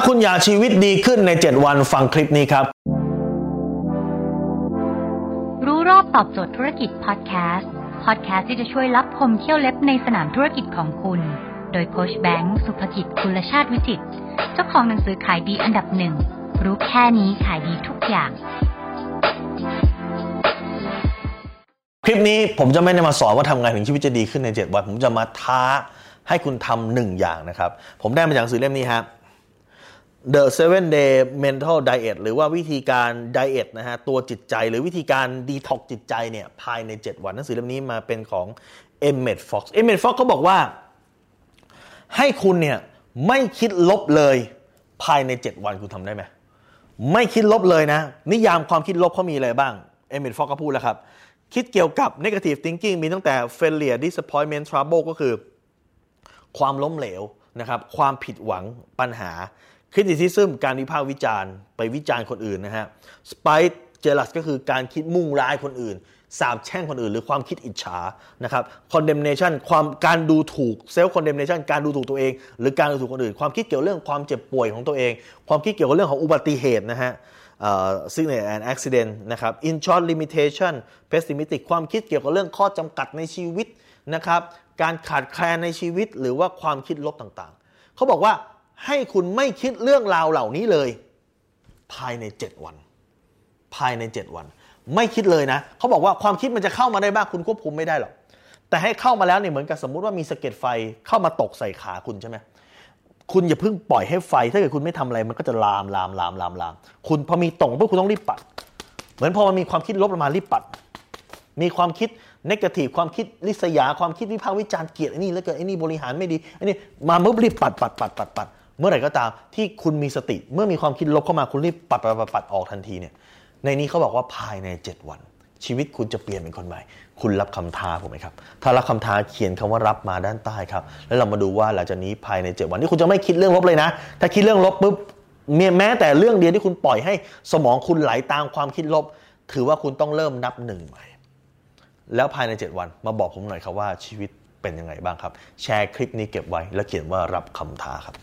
าคุณอยากชีวิตดีขึ้นใน 7 วันฟังคลิปนี้ครับ รู้รอบตอบโจทย์ธุรกิจพอดแคสต์ พอดแคสต์ที่จะช่วยรับพมเที่ยวเล็บในสนามธุรกิจของคุณ โดยโคชแบงค์สุภกิจคุณชาติวิจิต เจ้าของหนังสือขายดีอันดับหนึ่ง รู้แค่นี้ขายดีทุกอย่างคลิปนี้ผมจะไม่ได้มาสอนว่าทำไงถึงชีวิตจะดีขึ้นใน 7 วัน ผมจะมาท้าให้คุณทำหนึ่งอย่างนะครับ ผมได้มาจากหนังสือเล่มนี้ครับ The Seven Day Mental Diet หรือว่าวิธีการไดเอทนะฮะตัวจิตใจหรือวิธีการดีท็อกจิตใจเนี่ยภายใน 7 วันหนังสือเล่มนี้มาเป็นของ Emmett Fox Emmett Fox เขาบอกว่า ให้คุณเนี่ยไม่คิดลบเลยภายใน 7 วันคุณทำได้ไหมไม่คิดลบเลยนะ นิยามความคิดลบเขามีอะไรบ้างเอมิลฟอกก็พูดแล้วครับ คิดเกี่ยวกับ negative thinking มีตั้งแต่ failure disappointment trouble ก็คือ ความล้มเหลวนะครับ ความผิดหวังปัญหา criticism การวิพากษ์วิจารณ์ไปวิจารณ์คนอื่นนะฮะ spite jealous ก็คือการคิดมุ่งร้ายคนอื่น สาบแช่งคนอื่น หรือความคิดอิจฉานะครับ condemnation ความการดูถูก self condemnation การดูถูกตัวเอง หรือการดูถูกคนอื่น ความคิดเกี่ยวเรื่องความเจ็บป่วยของตัวเอง ความคิดเกี่ยวกับเรื่องของอุบัติเหตุนะฮะ sickness and accident นะครับ in short limitation pessimistic ความคิดเกี่ยวกับเรื่องข้อจำกัดในชีวิตนะครับการขาดแคลนในชีวิตหรือว่าความคิดลบต่างๆ เขาบอกว่า ให้คุณไม่คิดเรื่องราวเหล่านี้เลย ภายใน 7 วัน ภายใน 7 วัน ไม่คิดเลยนะเขาบอกว่าความคิดมันจะเข้ามาได้บ้างคุณควบคุมไม่ได้หรอกแต่ให้เข้ามาแล้วเนี่ยเหมือนกับสมมุติว่ามีสะเก็ดไฟเข้ามาตกใส่ขาคุณใช่ไหมคุณอย่าเพิ่งปล่อยให้ไฟ ถ้าเกิดคุณไม่ทำอะไรมันก็จะลามลามลามลามลามคุณพอมีตกปุ๊บคุณต้องรีบปัด เหมือนพอมันมีความคิดลบมารีบปัด มีความคิดนกาทีฟความคิดลิษยา ความคิดวิพากษ์วิจารณ์เกลียดไอ้นี่แล้วเกิดไอ้นี่บริหารไม่ดีไอ้นี่มาเมื่อรีบปัดปัดปัดปัดปัด เมื่อไหร่ก็ตามที่คุณมีสติ เมื่อมีความคิดลบเข้ามาคุณรีบปัดปัดปัดปัดออกทันทีเนี่ย ในนี้เขาบอกว่าภายใน 7 วัน ชีวิตคุณจะเปลี่ยนเป็นคนใหม่ คุณรับคำท้าผมไหมครับ ถ้ารับคำท้าเขียนคำว่ารับมาด้านใต้ครับ แล้วเรามาดูว่าหลังจากนี้ภายใน 7 วันนี้คุณจะไม่คิดเรื่องลบเลยนะ ถ้าคิดเรื่องลบปุ๊บแม้แต่เรื่องเดียวที่คุณปล่อยให้สมองคุณไหลตามความคิดลบ ถือว่าคุณต้องเริ่มนับหนึ่งใหม่ แล้วภายใน 7 วันมาบอกผมหน่อยครับว่าชีวิตเป็นยังไงบ้างครับ แชร์คลิปนี้เก็บไว้แล้วเขียนว่ารับคำท้าครับ